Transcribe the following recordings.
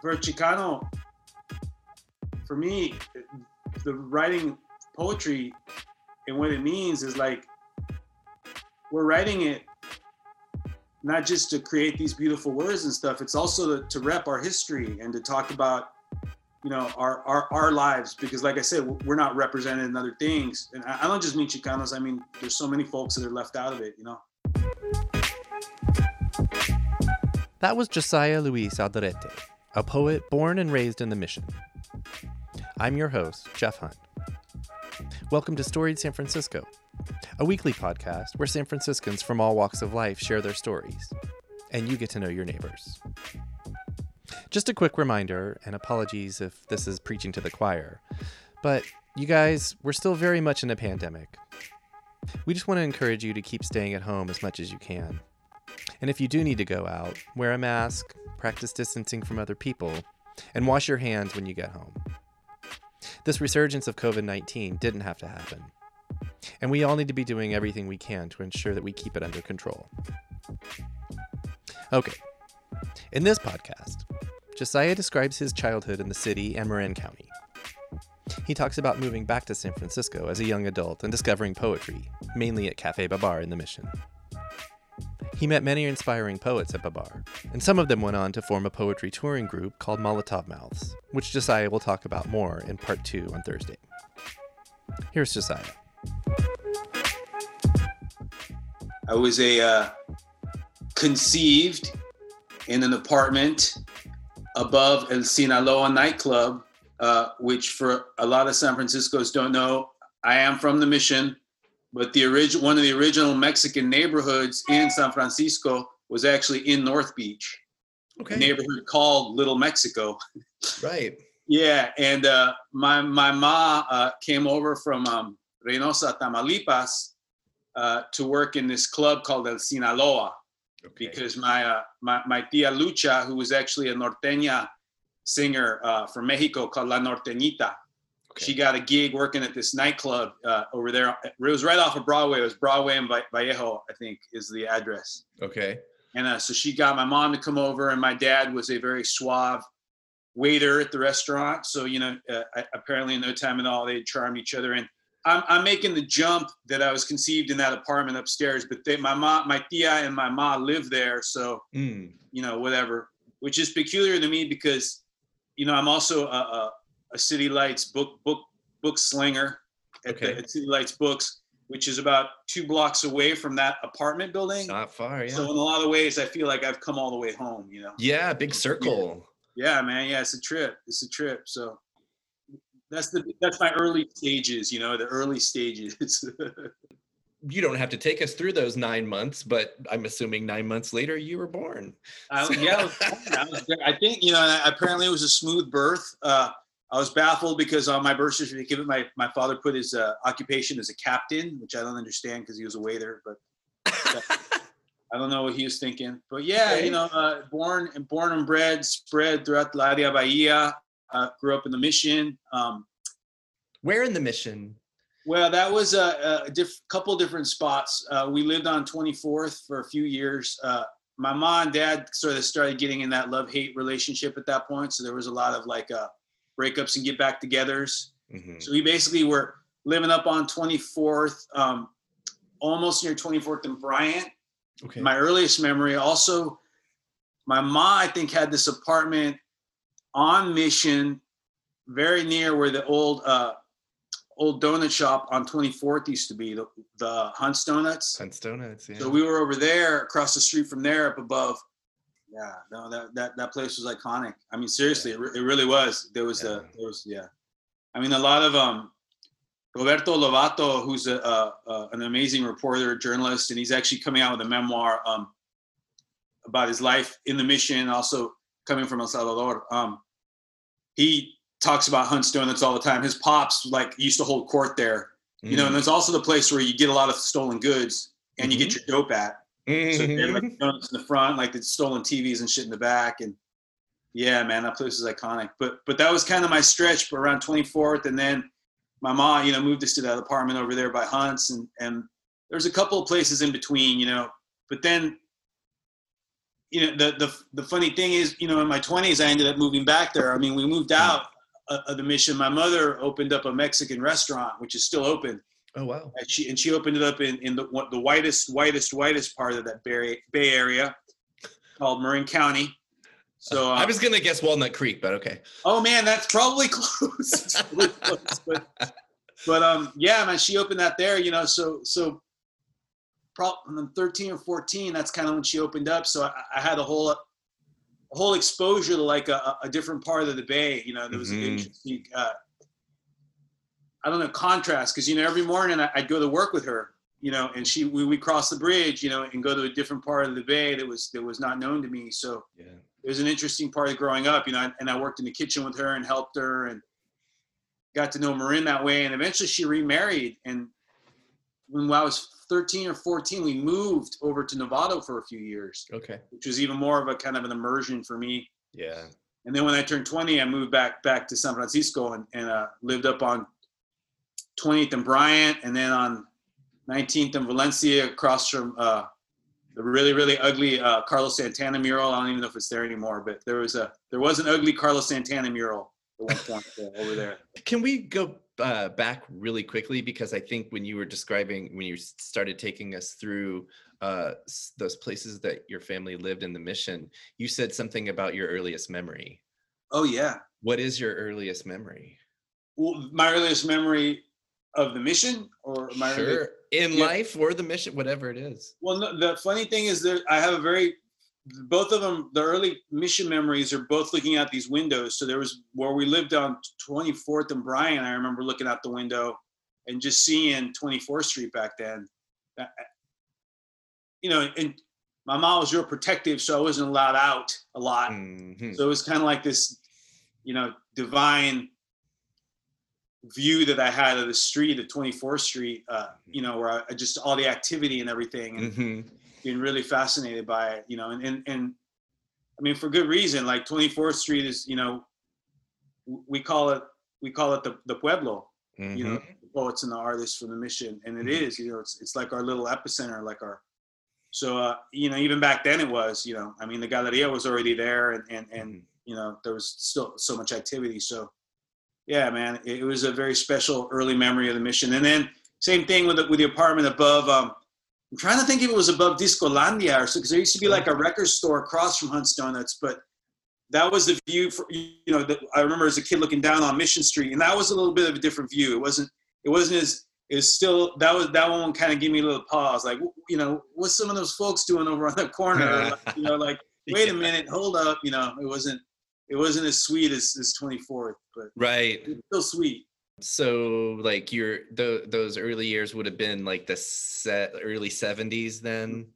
for Chicano, for me, the writing poetry and what it means is like we're writing it not just to create these beautiful words and stuff it's also to, to rep our history and to talk about you know our, our our lives. Because like i said we're not represented in other things. And i, don't just mean chicanos i mean there's so many folks that are left out of it you know? That was josiah luis alderete a poet born and raised in the mission i'm your host jeff hunt welcome to storied san francisco a weekly podcast where san franciscans from all walks of life share their stories and you get to know your neighbors just a quick reminder, and apologies if this is preaching to the choir, but you guys, we're still very much in a pandemic. We just want to encourage you to keep staying at home as much as you can. And if you do need to go out, wear a mask, practice distancing from other people, and wash your hands when you get home. This resurgence of COVID 19 didn't have to happen. And we all need to be doing everything we can to ensure that we keep it under control. Okay, in this podcast, Josiah describes his childhood in the city and Marin County. He talks about moving back to San Francisco as a young adult and discovering poetry, mainly at Cafe Babar in the Mission. He met many inspiring poets at Babar, and some of them went on to form a poetry touring group called Molotov Mouths, which Josiah will talk about more in part two on Thursday. Here's Josiah. I was a uh, conceived in an apartment above El Sinaloa nightclub, uh, which for a lot of San Francisco's don't know, I am from the Mission, but the original one of the original Mexican neighborhoods in San Francisco was actually in North Beach, okay. a neighborhood called Little Mexico. Right. yeah, and uh, my my ma uh, came over from um, Reynosa, Tamaulipas, uh, to work in this club called El Sinaloa okay. because my, uh, my my tia Lucha, who was actually a norteña singer uh, from Mexico called La Norteñita, okay. she got a gig working at this nightclub uh, over there. It was right off of Broadway. It was Broadway and Vallejo, I think, is the address. Okay. And uh, so she got my mom to come over, and my dad was a very suave waiter at the restaurant. So you know, uh, apparently in no time at all, they charmed each other. And I'm, I'm making the jump that I was conceived in that apartment upstairs, but they, my mom, my tia and my ma live there. So, mm. you know, whatever, which is peculiar to me because, you know, I'm also a, a, a City Lights book, book, book slinger at, okay. the, at City Lights Books, which is about two blocks away from that apartment building. Not far, yeah. So in a lot of ways, I feel like I've come all the way home, you know? Yeah, big circle. Yeah, man. Yeah, it's a trip. It's a trip. So that's the that's my early stages you know the early stages you don't have to take us through those nine months but i'm assuming nine months later you were born uh, yeah I, was I, was, I, think you know apparently it was a smooth birth uh, i was baffled because on my birth certificate my, my father put his uh, occupation as a captain which i don't understand because he was a waiter but I don't know what he was thinking, but yeah, okay. you know, uh, born and born and bred, spread throughout the área Bahia uh, grew up in the mission. Um, Where in the mission? Well, that was a, a diff- couple different spots. Uh, we lived on 24th for a few years. Uh, my mom and dad sort of started getting in that love hate relationship at that point. So there was a lot of like uh, breakups and get back togethers. Mm-hmm. So we basically were living up on 24th, um, almost near 24th and Bryant. Okay. My earliest memory also, my mom, I think, had this apartment on Mission, very near where the old uh, old donut shop on 24th used to be, the, the Hunt's Donuts. Hunt's Donuts, yeah. So we were over there, across the street from there, up above. Yeah, no, that that that place was iconic. I mean, seriously, it, it really was. There was yeah. a there was yeah. I mean, a lot of um. Roberto Lovato, who's a, a, a, an amazing reporter, journalist, and he's actually coming out with a memoir um, about his life in the mission, also coming from El Salvador. Um, he talks about Hunt's Donuts all the time. His pops like used to hold court there, you know, and mm. there's also the place where you get a lot of stolen goods and mm-hmm. you get mm-hmm. your dope at. Mm-hmm. So they had like donuts in the front, like the stolen TVs and shit in the back. And yeah, man, that place is iconic. But but that was kind of my stretch for around 24th. And then my mom, you know, moved us to that apartment over there by Hunt's and and there's a couple of places in between, you know. But then you know, the, the, the funny thing is, you know, in my twenties, I ended up moving back there. I mean, we moved out of the mission. My mother opened up a Mexican restaurant, which is still open. Oh wow! And she and she opened it up in in the the whitest, whitest, whitest part of that Bay Bay Area, called Marin County. So I was gonna guess Walnut Creek, but okay. Oh man, that's probably close. really close. But, but um, yeah, man, she opened that there. You know, so so. Probably 13 or 14. That's kind of when she opened up. So I, I had a whole a whole exposure to like a, a different part of the bay. You know, there was mm-hmm. an interesting. Uh, I don't know contrast because you know every morning I, would go to work with her, you know, and she we we cross the bridge, you know, and go to a different part of the bay that was that was not known to me. So yeah. it was an interesting part of growing up, you know, and I worked in the kitchen with her and helped her and got to know Marin that way. And eventually she remarried. And when I was 13 or 14, we moved over to Novato for a few years. Okay. Which was even more of a kind of an immersion for me. Yeah. And then when I turned 20, I moved back back to San Francisco and, and uh, lived up on 20th and Bryant, and then on 19th and Valencia, across from uh, the really really ugly uh, Carlos Santana mural. I don't even know if it's there anymore, but there was a there was an ugly Carlos Santana mural at one point over there. Can we go uh, back really quickly because I think when you were describing when you started taking us through uh, those places that your family lived in the mission, you said something about your earliest memory. Oh yeah. What is your earliest memory? Well, my earliest memory of the mission or my sure. in yeah. life or the mission whatever it is well no, the funny thing is that i have a very both of them the early mission memories are both looking out these windows so there was where we lived on 24th and bryan i remember looking out the window and just seeing 24th street back then you know and my mom was real protective so i wasn't allowed out a lot mm-hmm. so it was kind of like this you know divine view that I had of the street at 24th Street, uh, you know, where I just all the activity and everything and mm-hmm. being really fascinated by it, you know, and, and, and I mean, for good reason, like 24th Street is, you know, we call it, we call it the, the Pueblo, mm-hmm. you know, mm-hmm. the poets and the artists from the mission. And it mm-hmm. is, you know, it's, it's like our little epicenter, like our, so, uh, you know, even back then it was, you know, I mean, the Galleria was already there and, and, and, mm-hmm. you know, there was still so much activity. So, yeah, man, it was a very special early memory of the mission. And then same thing with the, with the apartment above. Um, I'm trying to think if it was above Discolandia or so, because there used to be like a record store across from Hunt's Donuts, but that was the view for you know. The, I remember as a kid looking down on Mission Street, and that was a little bit of a different view. It wasn't. It wasn't as. It was still that was that one kind of gave me a little pause, like you know, what's some of those folks doing over on the corner? like, you know, like wait a minute, hold up, you know, it wasn't it wasn't as sweet as as 24th, but right, still sweet. So like your the, those early years would have been like the set early 70s then.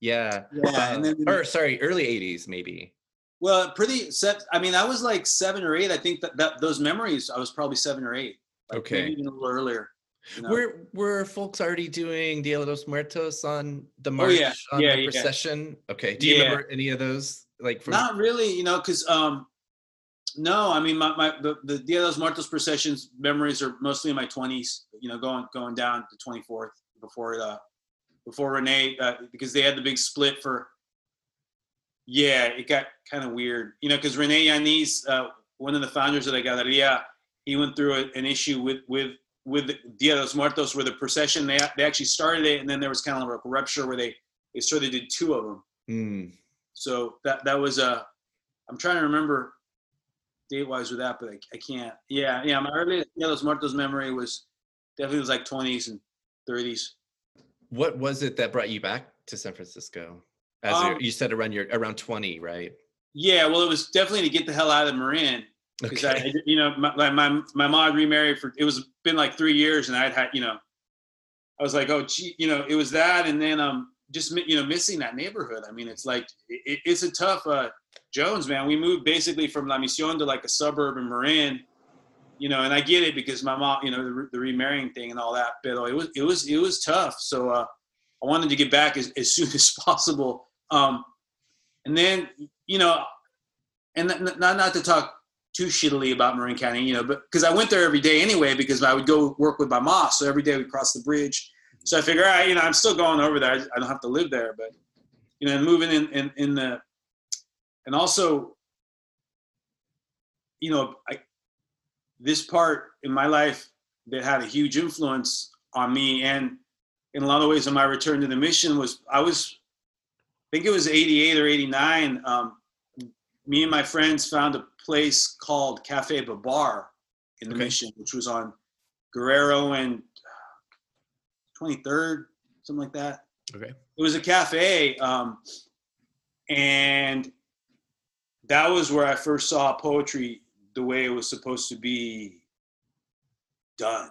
Yeah. Yeah. and then, or sorry, early 80s maybe. Well, pretty set. I mean, I was like seven or eight. I think that, that those memories, I was probably seven or eight. Like okay. Even a little earlier. You know? Were were folks already doing Dia de los Muertos on the march oh, yeah. on yeah, the yeah. procession? Okay. Do you remember any of those? Like from- not really, you know, because um no, I mean, my, my the, the Dia de los Muertos processions memories are mostly in my 20s. You know, going going down to 24th before uh before Renee uh, because they had the big split for. Yeah, it got kind of weird, you know, because René Yañez, uh, one of the founders of the Galleria, he went through a, an issue with with with Dia de los Muertos where the procession they they actually started it and then there was kind of like a rupture where they they sort of did two of them. Mm. So that that was a. Uh, I'm trying to remember date wise with that, but I, I can't. Yeah, yeah. My earliest Dia Los Muertos memory was definitely was like 20s and 30s. What was it that brought you back to San Francisco? As um, you said, around your around 20, right? Yeah, well, it was definitely to get the hell out of Marin because okay. I, you know, my, my my mom remarried for it was been like three years, and I'd had, you know, I was like, oh, gee, you know, it was that, and then um, just you know, missing that neighborhood. I mean, it's like it, it's a tough uh Jones, man, we moved basically from La Misión to like a suburb in Marin, you know, and I get it because my mom, you know, the, the remarrying thing and all that, but it was, it was, it was tough. So, uh, I wanted to get back as, as soon as possible. Um, and then, you know, and not, not to talk too shittily about Marin County, you know, but because I went there every day anyway, because I would go work with my mom. So every day we cross the bridge. So I figure, all right, you know, I'm still going over there. I don't have to live there, but, you know, and moving in, in, in the, and also, you know, I this part in my life that had a huge influence on me and in a lot of ways on my return to the mission was I was I think it was 88 or 89 um, me and my friends found a place called Cafe Babar in the Okay. mission which was on Guerrero and 23rd something like that. Okay. it was a cafe um, and that was where i first saw poetry the way it was supposed to be done.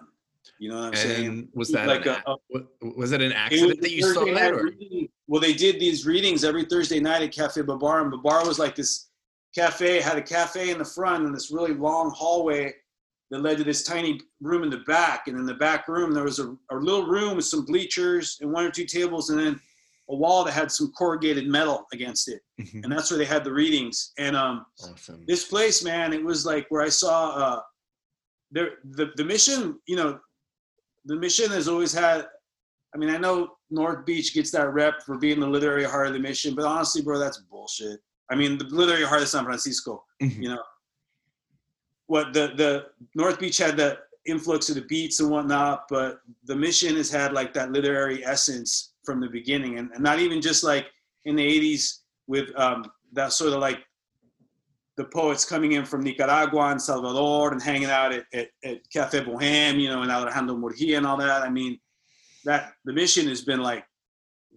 You know what i'm saying? Was that like an a- was it an accident that you saw that or? well they did these readings every thursday night at cafe babar and babar was like this cafe had a cafe in the front and this really long hallway that led to this tiny room in the back. And in the back room there was a, a little room with some bleachers and one or two tables and then a wall that had some corrugated metal against it. Mhm. and that's where they had the readings. And um awesome. this place man it was like where i saw uh there the, the mission you know the mission has always had i mean i know north beach gets that rep for being the literary heart of the mission but honestly bro that's bullshit. I mean the literary heart of san francisco Mhm. you know what the the north beach had the influx of the beats and whatnot but the mission has had like that literary essence from the beginning and, and not even just like in the 80s with um, that sort of like the poets coming in from Nicaragua and Salvador and hanging out at, at, at Cafe Bohem, you know, and Alejandro Murguía and all that. I mean, that the mission has been like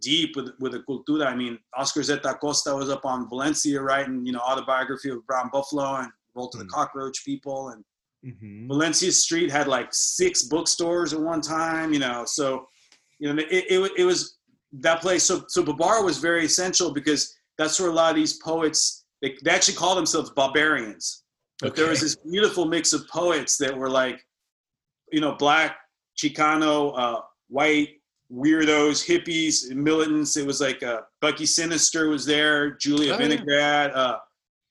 deep with with the cultura. I mean, Oscar Zeta Acosta was up on Valencia writing, you know, autobiography of Brown Buffalo and Revolt of the Mm. Cockroach People. And Mhm. Valencia Street had like six bookstores at one time, you know. So, you know, it, it, it was that place. So, so Babar was very essential because that's where a lot of these poets, they, they actually call themselves barbarians. But there was this beautiful mix of poets that were like, you know, black, Chicano, uh, white, weirdos, hippies, militants. It was like uh, Bucky Sinister was there, Julia Oh, yeah. Vinograd, uh,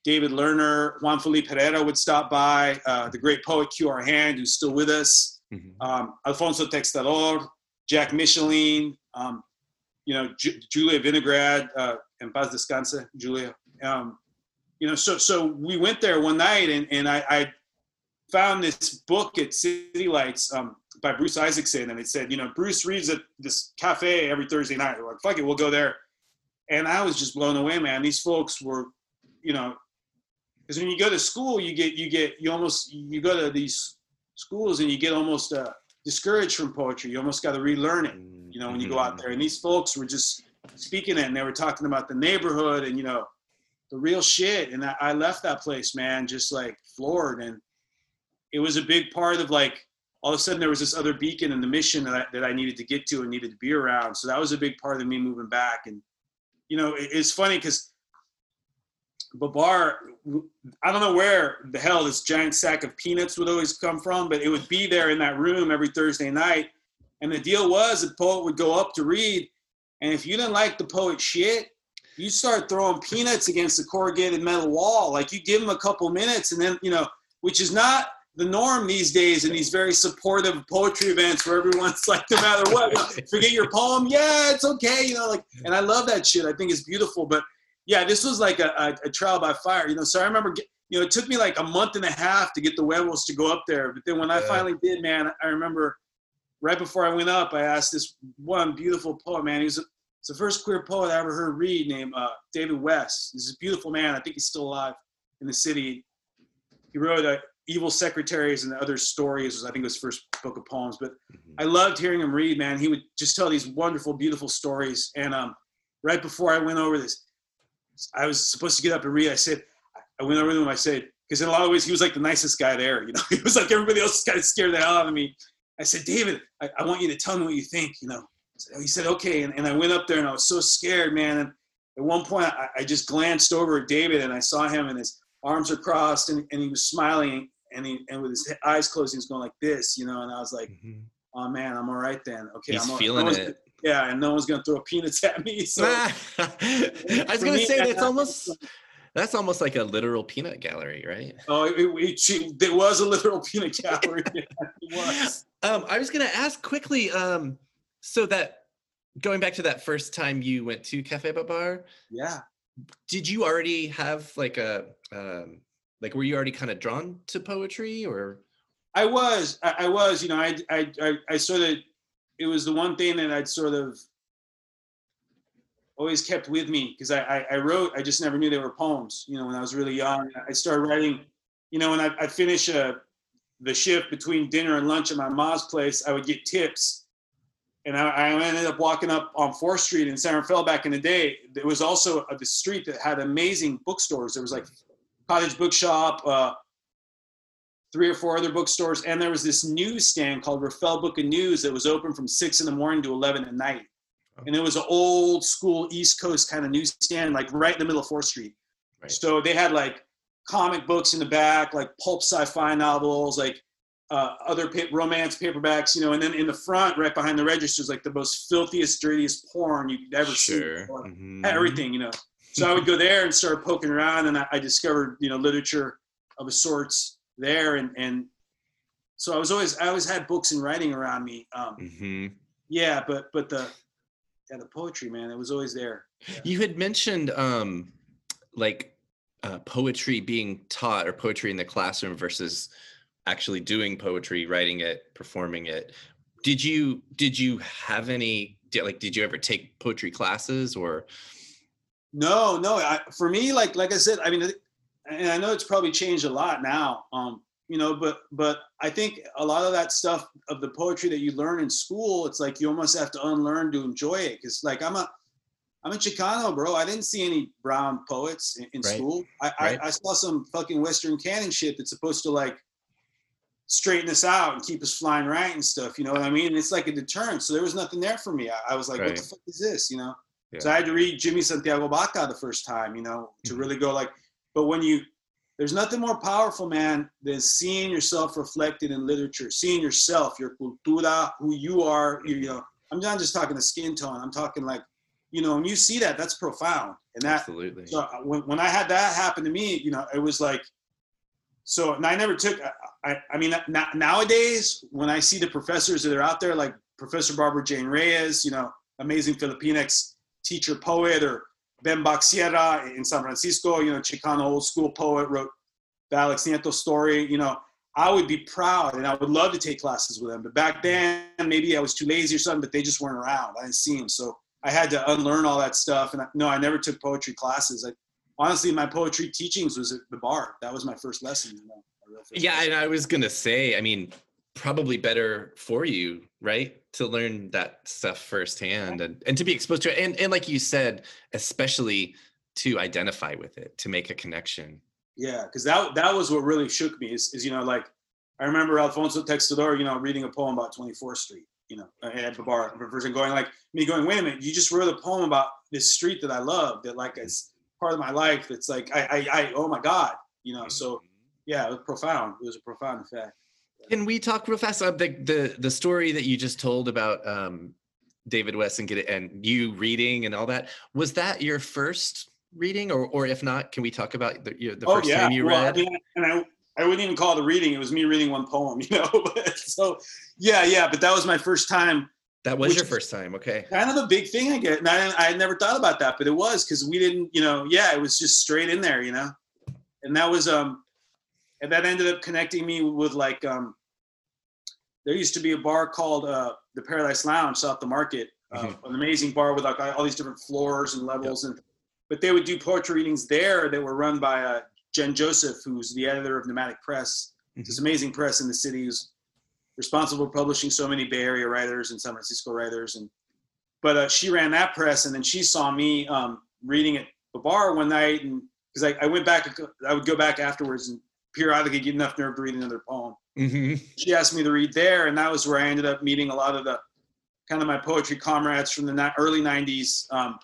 David Lerner, Juan Felipe Herrera would stop by, uh, the great poet Q.R. Hand, who's still with us, Mhm. um, Alfonso Texidor, Jack Micheline, um, you know, Ju- Julia Vinograd, uh, and Paz Descansa, Julia. Um, you know, so so we went there one night and, and I, I found this book at City Lights um, by Bruce Isaacson, and it said, you know, Bruce reads at this cafe every Thursday night. We're like, fuck it, we'll go there. And I was just blown away, man. These folks were, you know, because when you go to school, you get you get you almost you go to these schools and you get almost uh, discouraged from poetry. You almost got to relearn it you know, when you go out Mhm. there. And these folks were just speaking it and they were talking about the neighborhood and, you know, the real shit. And I, I left that place, man, just like floored. And it was a big part of like, all of a sudden there was this other beacon in the mission that I, that I needed to get to and needed to be around. So that was a big part of me moving back. And, you know, it, it's funny because Babar, I don't know where the hell this giant sack of peanuts would always come from, but it would be there in that room every Thursday night. And the deal was the poet would go up to read, and if you didn't like the poet shit, you start throwing peanuts against the corrugated metal wall. Like you give them a couple minutes, and then you know, which is not the norm these days in these very supportive poetry events where everyone's like, no matter what, forget your poem, yeah, it's okay, you know, like, and I love that shit. I think it's beautiful, but yeah, this was like a, a, a trial by fire, you know. So I remember, get, you know, it took me like a month and a half to get the Huevos to go up there, but then when I finally did, man, I remember right before I went up, I asked this one beautiful poet, man. He was the first queer poet I ever heard read, named uh, David West. He's a beautiful man. I think he's still alive in the city. He wrote uh, "Evil Secretaries" and other stories. Was, I think it was his first book of poems. But Mhm. I loved hearing him read. Man, he would just tell these wonderful, beautiful stories. And um, right before I went over this, I was supposed to get up and read. I said, I went over to him. I said, because in a lot of ways he was like the nicest guy there. You know, he was like everybody else kind of scared the hell out of me. I said, David, I, I want you to tell me what you think. You know, so he said, okay. And, and I went up there and I was so scared, man. And at one point I, I just glanced over at David and I saw him and his arms are crossed and, and he was smiling and he and with his eyes closed, he was going like this, you know. And I was like, Mhm. oh man, I'm all right then. Okay, He's I'm all right. feeling it. Yeah, and no one's gonna throw peanuts at me. So I was gonna me, say that's almost that's almost like a literal peanut gallery, right? oh, it, it, it, there was a literal peanut gallery. it was. Um, I was gonna ask quickly. Um, so that going back to that first time you went to Cafe Babar, Yeah. did you already have like a um, like were you already kind of drawn to poetry or? I was, I, I was, you know, I, I, I, I sort of, it was the one thing that I'd sort of always kept with me because I, I, I, wrote, I just never knew they were poems. You know, when I was really young, I started writing, you know, when I, I finish a, the shift between dinner and lunch at my mom's place, I would get tips. And I, I ended up walking up on 4th Street in San Rafael back in the day. There was also a, the street that had amazing bookstores. There was like Cottage Bookshop, uh, three or four other bookstores, and there was this newsstand called Rafael Book and News that was open from six in the morning to 11 at night. And it was an old school East Coast kind of newsstand, like right in the middle of 4th Street. Right. So they had like comic books in the back, like pulp sci-fi novels, like uh, other pa- romance paperbacks, you know, and then in the front, right behind the registers, like the most filthiest, dirtiest porn you could ever sure. see. Mm-hmm. Everything, you know. So I would go there and start poking around, and I, I discovered, you know, literature of a sorts there, and and so I was always I always had books and writing around me. Um, mm-hmm. Yeah, but but the yeah the poetry, man, it was always there. Yeah. You had mentioned um, like uh, poetry being taught or poetry in the classroom versus actually doing poetry, writing it, performing it. Did you did you have any like did you ever take poetry classes or? No, no. I, for me, like like I said, I mean, and I know it's probably changed a lot now. Um, you know, but but I think a lot of that stuff of the poetry that you learn in school, it's like you almost have to unlearn to enjoy it. Cause like I'm a I'm a Chicano, bro. I didn't see any brown poets in, in right. school. I, right. I, I saw some fucking Western canon shit that's supposed to like straighten us out and keep us flying right and stuff. You know what I mean? It's like a deterrent. So there was nothing there for me. I, I was like, right. what the fuck is this? You know? Yeah. So I had to read Jimmy Santiago Baca the first time, you know, to mm-hmm. really go like, but when you, there's nothing more powerful, man, than seeing yourself reflected in literature, seeing yourself, your cultura, who you are. You, you know, I'm not just talking the skin tone. I'm talking like, you know, when you see that, that's profound. And that, absolutely. So uh, when, when I had that happen to me, you know, it was like, so and I never took. I, I mean, nowadays when I see the professors that are out there, like Professor Barbara Jane Reyes, you know, amazing Filipinx teacher poet, or Ben Bac Sierra in San Francisco, you know, Chicano old school poet, wrote the Alex Nieto story, you know, I would be proud and I would love to take classes with them. But back then, maybe I was too lazy or something, but they just weren't around. I didn't see them. So I had to unlearn all that stuff. And I, no, I never took poetry classes. I, honestly, my poetry teachings was at the bar. That was my first lesson. You know, yeah. And I was going to say, I mean, probably better for you, right? To learn that stuff firsthand and, and to be exposed to it. And, and like you said, especially to identify with it, to make a connection. Yeah, because that that was what really shook me is, is you know, like I remember Alfonso Texidor, you know, reading a poem about 24th Street, you know, at the bar, person going like me going, wait a minute, you just wrote a poem about this street that I love, that like is part of my life. It's like I I, I oh my God, you know. So mm-hmm. yeah, it was profound. It was a profound effect. Can we talk real fast about the the, the story that you just told about um, David West and get it and you reading and all that? Was that your first reading, or or if not, can we talk about the, the oh, first yeah. time you well, read? I mean, and I I wouldn't even call it a reading. It was me reading one poem, you know. so yeah, yeah. But that was my first time. That was your first time, okay? Kind of a big thing, I get. And I, I had never thought about that, but it was because we didn't, you know. Yeah, it was just straight in there, you know. And that was um, and that ended up connecting me with like um, there used to be a bar called uh, the Paradise Lounge south the market, uh, mm-hmm. an amazing bar with like all these different floors and levels, yep. and but they would do poetry readings there that were run by uh, Jen Joseph, who's the editor of Nomadic Press. Mm-hmm. This amazing press in the city who's responsible for publishing so many Bay Area writers and San Francisco writers, and but uh, she ran that press, and then she saw me um, reading at the bar one night, and because I, I went back, I would go back afterwards and periodically get enough nerve to read another poem. Mm-hmm. She asked me to read there, and that was where I ended up meeting a lot of the kind of my poetry comrades from the early '90s. Um,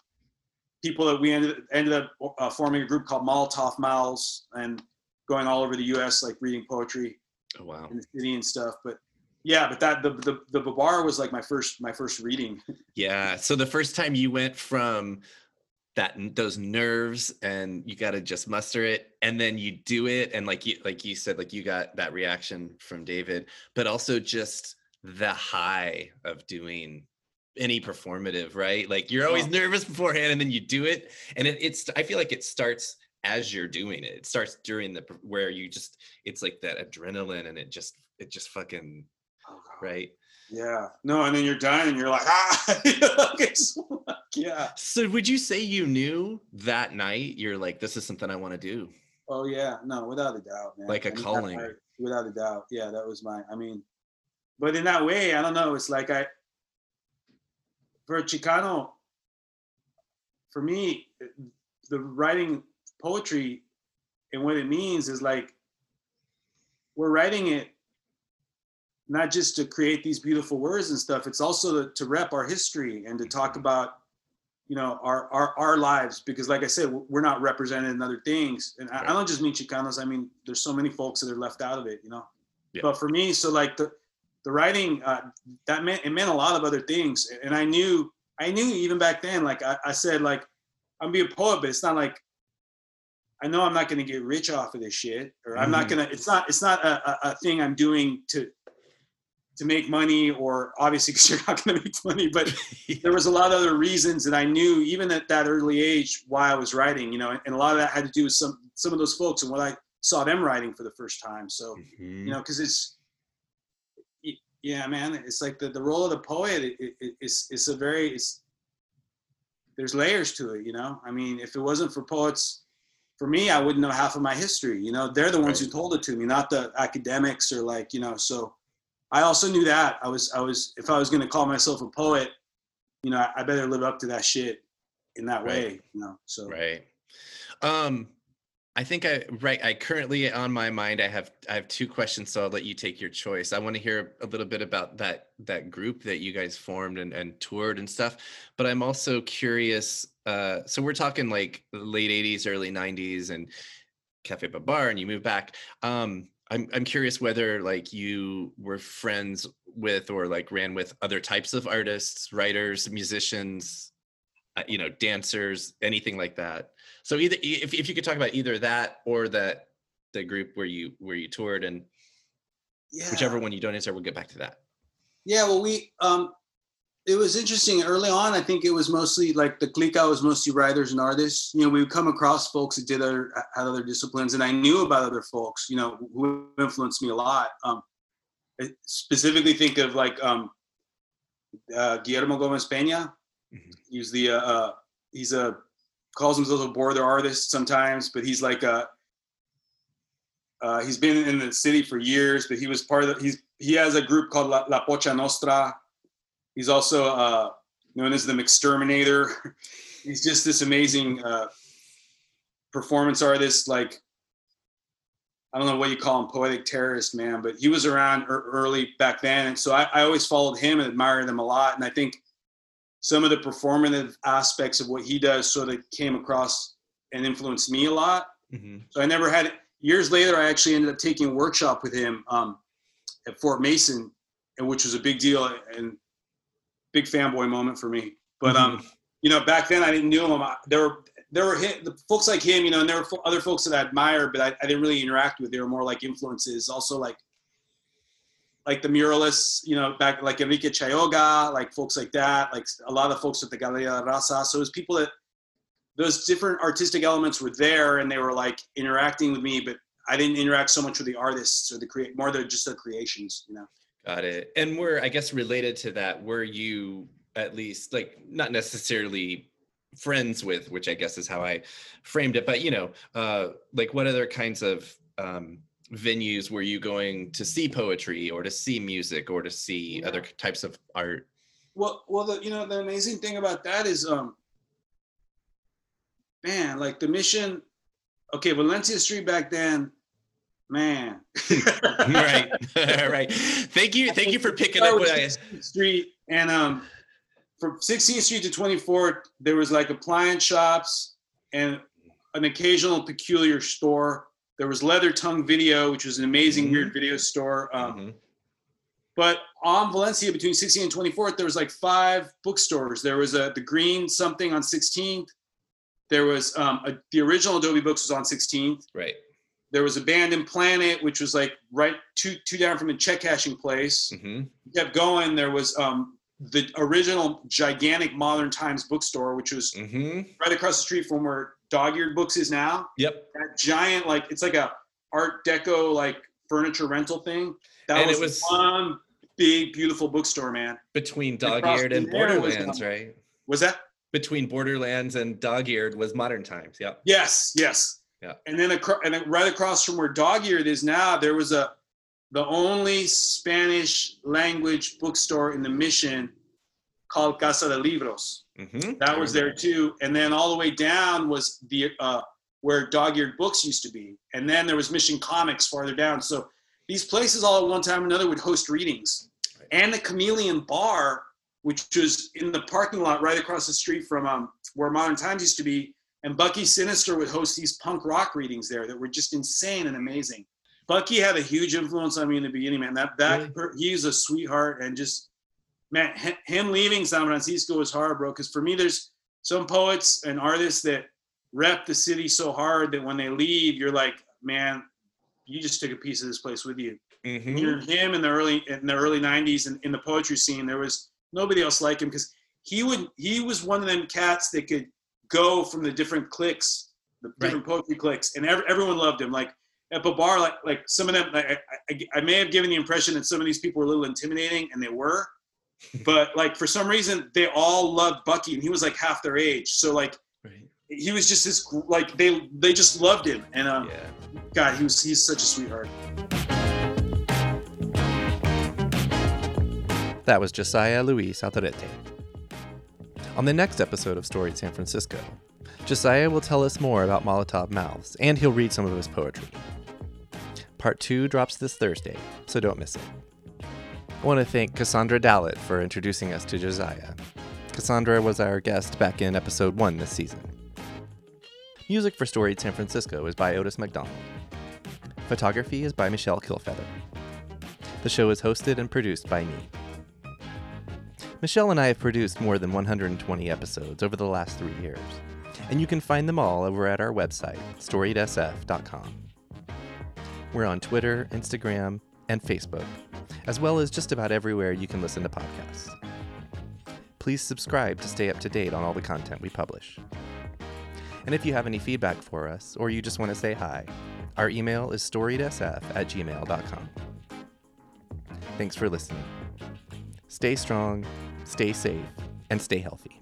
people that we ended ended up uh, forming a group called Molotov Mouths and going all over the U.S. like reading poetry. Oh, wow. In the city and stuff, but yeah, but that the the the bar was like my first my first reading. yeah. So the first time you went from that those nerves and you got to just muster it and then you do it and like you like you said like you got that reaction from David but also just the high of doing any performative, right? Like you're always nervous beforehand and then you do it. And it, it's, I feel like it starts as you're doing it. It starts during the, where you just, it's like that adrenaline and it just, it just fucking, oh, right? Yeah. No, and then you're done and you're like, ah, yeah. So would you say you knew that night you're like, this is something I want to do? Oh yeah. No, without a doubt, man. Like a I mean, calling. without a doubt. Yeah, that was my, I mean, but in that way, I don't know. It's like I, for Chicano, for me, the writing poetry and what it means is like we're writing it not just to create these beautiful words and stuff it's also to, to rep our history and to talk about you know our, our our lives because like i said we're not represented in other things and right. I, I, don't just mean chicanos i mean there's so many folks that are left out of it you know yeah. but for me so like the the writing uh, that meant it meant a lot of other things and i knew i knew even back then like i, I said like i'm being a poet but it's not like i know i'm not going to get rich off of this shit or i'm mm not going to it's not it's not a, a thing i'm doing to to make money or obviously because you're not going to make money but there was a lot of other reasons that i knew even at that early age why i was writing you know and a lot of that had to do with some some of those folks and what i saw them writing for the first time so mm-hmm. you know because it's yeah man it's like the, the role of the poet it, it, it's, it's a very it's there's layers to it you know i mean if it wasn't for poets for me i wouldn't know half of my history you know they're the ones right. who told it to me not the academics or like you know so I also knew that I was I was if I was going to call myself a poet, you know, I, better live up to that shit in that right. way, you know. So right. Um, I think I right. I currently on my mind. I have I have two questions, so I'll let you take your choice. I want to hear a little bit about that that group that you guys formed and, and toured and stuff. But I'm also curious. Uh, so we're talking like late '80s, early '90s, and Cafe Babar, and you move back. Um, I'm I'm curious whether like you were friends with or like ran with other types of artists, writers, musicians, uh, you know, dancers, anything like that. So either if if you could talk about either that or that the group where you where you toured and yeah. whichever one you don't answer, we'll get back to that. Yeah, well, we um it was interesting early on. I think it was mostly like the clique I was mostly writers and artists. You know, we would come across folks that did other had other disciplines, and I knew about other folks. You know, who influenced me a lot. Um, I specifically think of like um, uh, Guillermo Gomez Peña. Mm-hmm. He's the uh, uh, he's a calls himself a border artist sometimes, but he's like a uh, he's been in the city for years, but he was part of the, he's he has a group called La, La Pocha Nostra, He's also uh, known as the Mexterminator. He's just this amazing uh, performance artist. Like I don't know what you call him, poetic terrorist, man. But he was around early back then, and so I, I always followed him and admired him a lot. And I think some of the performative aspects of what he does sort of came across and influenced me a lot. Mm-hmm. So I never had. Years later, I actually ended up taking a workshop with him um, at Fort Mason, which was a big deal. And big fanboy moment for me. But um, mm-hmm. you know, back then I didn't know him. There were there were hit, the folks like him, you know, and there were other folks that I admire, but I, I didn't really interact with. They were more like influences. Also, like like the muralists, you know, back like Enrique Chagoya, like folks like that, like a lot of folks at the Galeria Raza. So it was people that those different artistic elements were there and they were like interacting with me, but I didn't interact so much with the artists or the create more than just the creations, you know. Got it. And we're, I guess, related to that, were you at least like not necessarily friends with, which I guess is how I framed it, but you know, uh, like what other kinds of um, venues were you going to see poetry or to see music or to see yeah. other types of art? Well, well, the, you know, the amazing thing about that is, um, man, like the mission. Okay, Valencia Street back then man. right, right. Thank you, thank you for picking up what I street and um from 16th Street to 24th, there was like appliance shops and an occasional peculiar store. There was Leather Tongue Video, which was an amazing mm-hmm. weird video store. Um, mm-hmm. But on Valencia, between 16th and 24th, there was like five bookstores. There was a the Green something on 16th. There was um, a, the original Adobe Books was on 16th. Right. There was Abandoned Planet, which was like right two two down from a check cashing place. Mm-hmm. Kept going. There was um, the original gigantic Modern Times bookstore, which was Mm-hmm. right across the street from where Dog Eared Books is now. Yep. That giant, like it's like a Art Deco like furniture rental thing. That And it was, was- one big, beautiful bookstore, man. Between dog eared and was, Borderlands, um, right? Was that? Between Borderlands and dog eared was modern times. Yep. Yes, yes. Yeah. And then acro- and right across from where Dog Eared is now, there was a the only Spanish language bookstore in the mission called Casa de Libros. Mm-hmm. That was there too. And then all the way down was the uh, where Dog Eared Books used to be. And then there was Mission Comics farther down. So these places all at one time or another would host readings. Right. And the Chameleon Bar, which was in the parking lot right across the street from um, where Modern Times used to be. And Bucky Sinister would host these punk rock readings there that were just insane and amazing. Bucky had a huge influence on me in the beginning, man. That that Really? he's a sweetheart and just man, him leaving San Francisco was hard, bro. Because for me, there's some poets and artists that rep the city so hard that when they leave, you're like, man, you just took a piece of this place with you. Mm-hmm. You know, him in the early in the early '90s and in the poetry scene, there was nobody else like him because he would he was one of them cats that could go from the different cliques, the different poetry cliques, and ev- everyone loved him. Like at the bar, like like some of them, like, I, I, I may have given the impression that some of these people were a little intimidating, and they were. but like for some reason, they all loved Bucky, and he was like half their age. So like Right. he was just this like they they just loved him, and um, Yeah. God, he was he's such a sweetheart. That was Josiah Luis Alderete. On the next episode of Storied San Francisco, Josiah will tell us more about Molotov Mouths, and he'll read some of his poetry. Part 2 drops this Thursday, so don't miss it. I want to thank Cassandra Dallett for introducing us to Josiah. Cassandra was our guest back in episode 1 this season. Music for Storied San Francisco is by Otis McDonald. Photography is by Michelle Kilfeather. The show is hosted and produced by me. Michelle and I have produced more than 120 episodes over the last three years, and you can find them all over at our website, storiedsf.com. We're on Twitter, Instagram, and Facebook, as well as just about everywhere you can listen to podcasts. Please subscribe to stay up to date on all the content we publish. And if you have any feedback for us, or you just want to say hi, our email is storiedsf at gmail.com. Thanks for listening. Stay strong, stay safe, and stay healthy.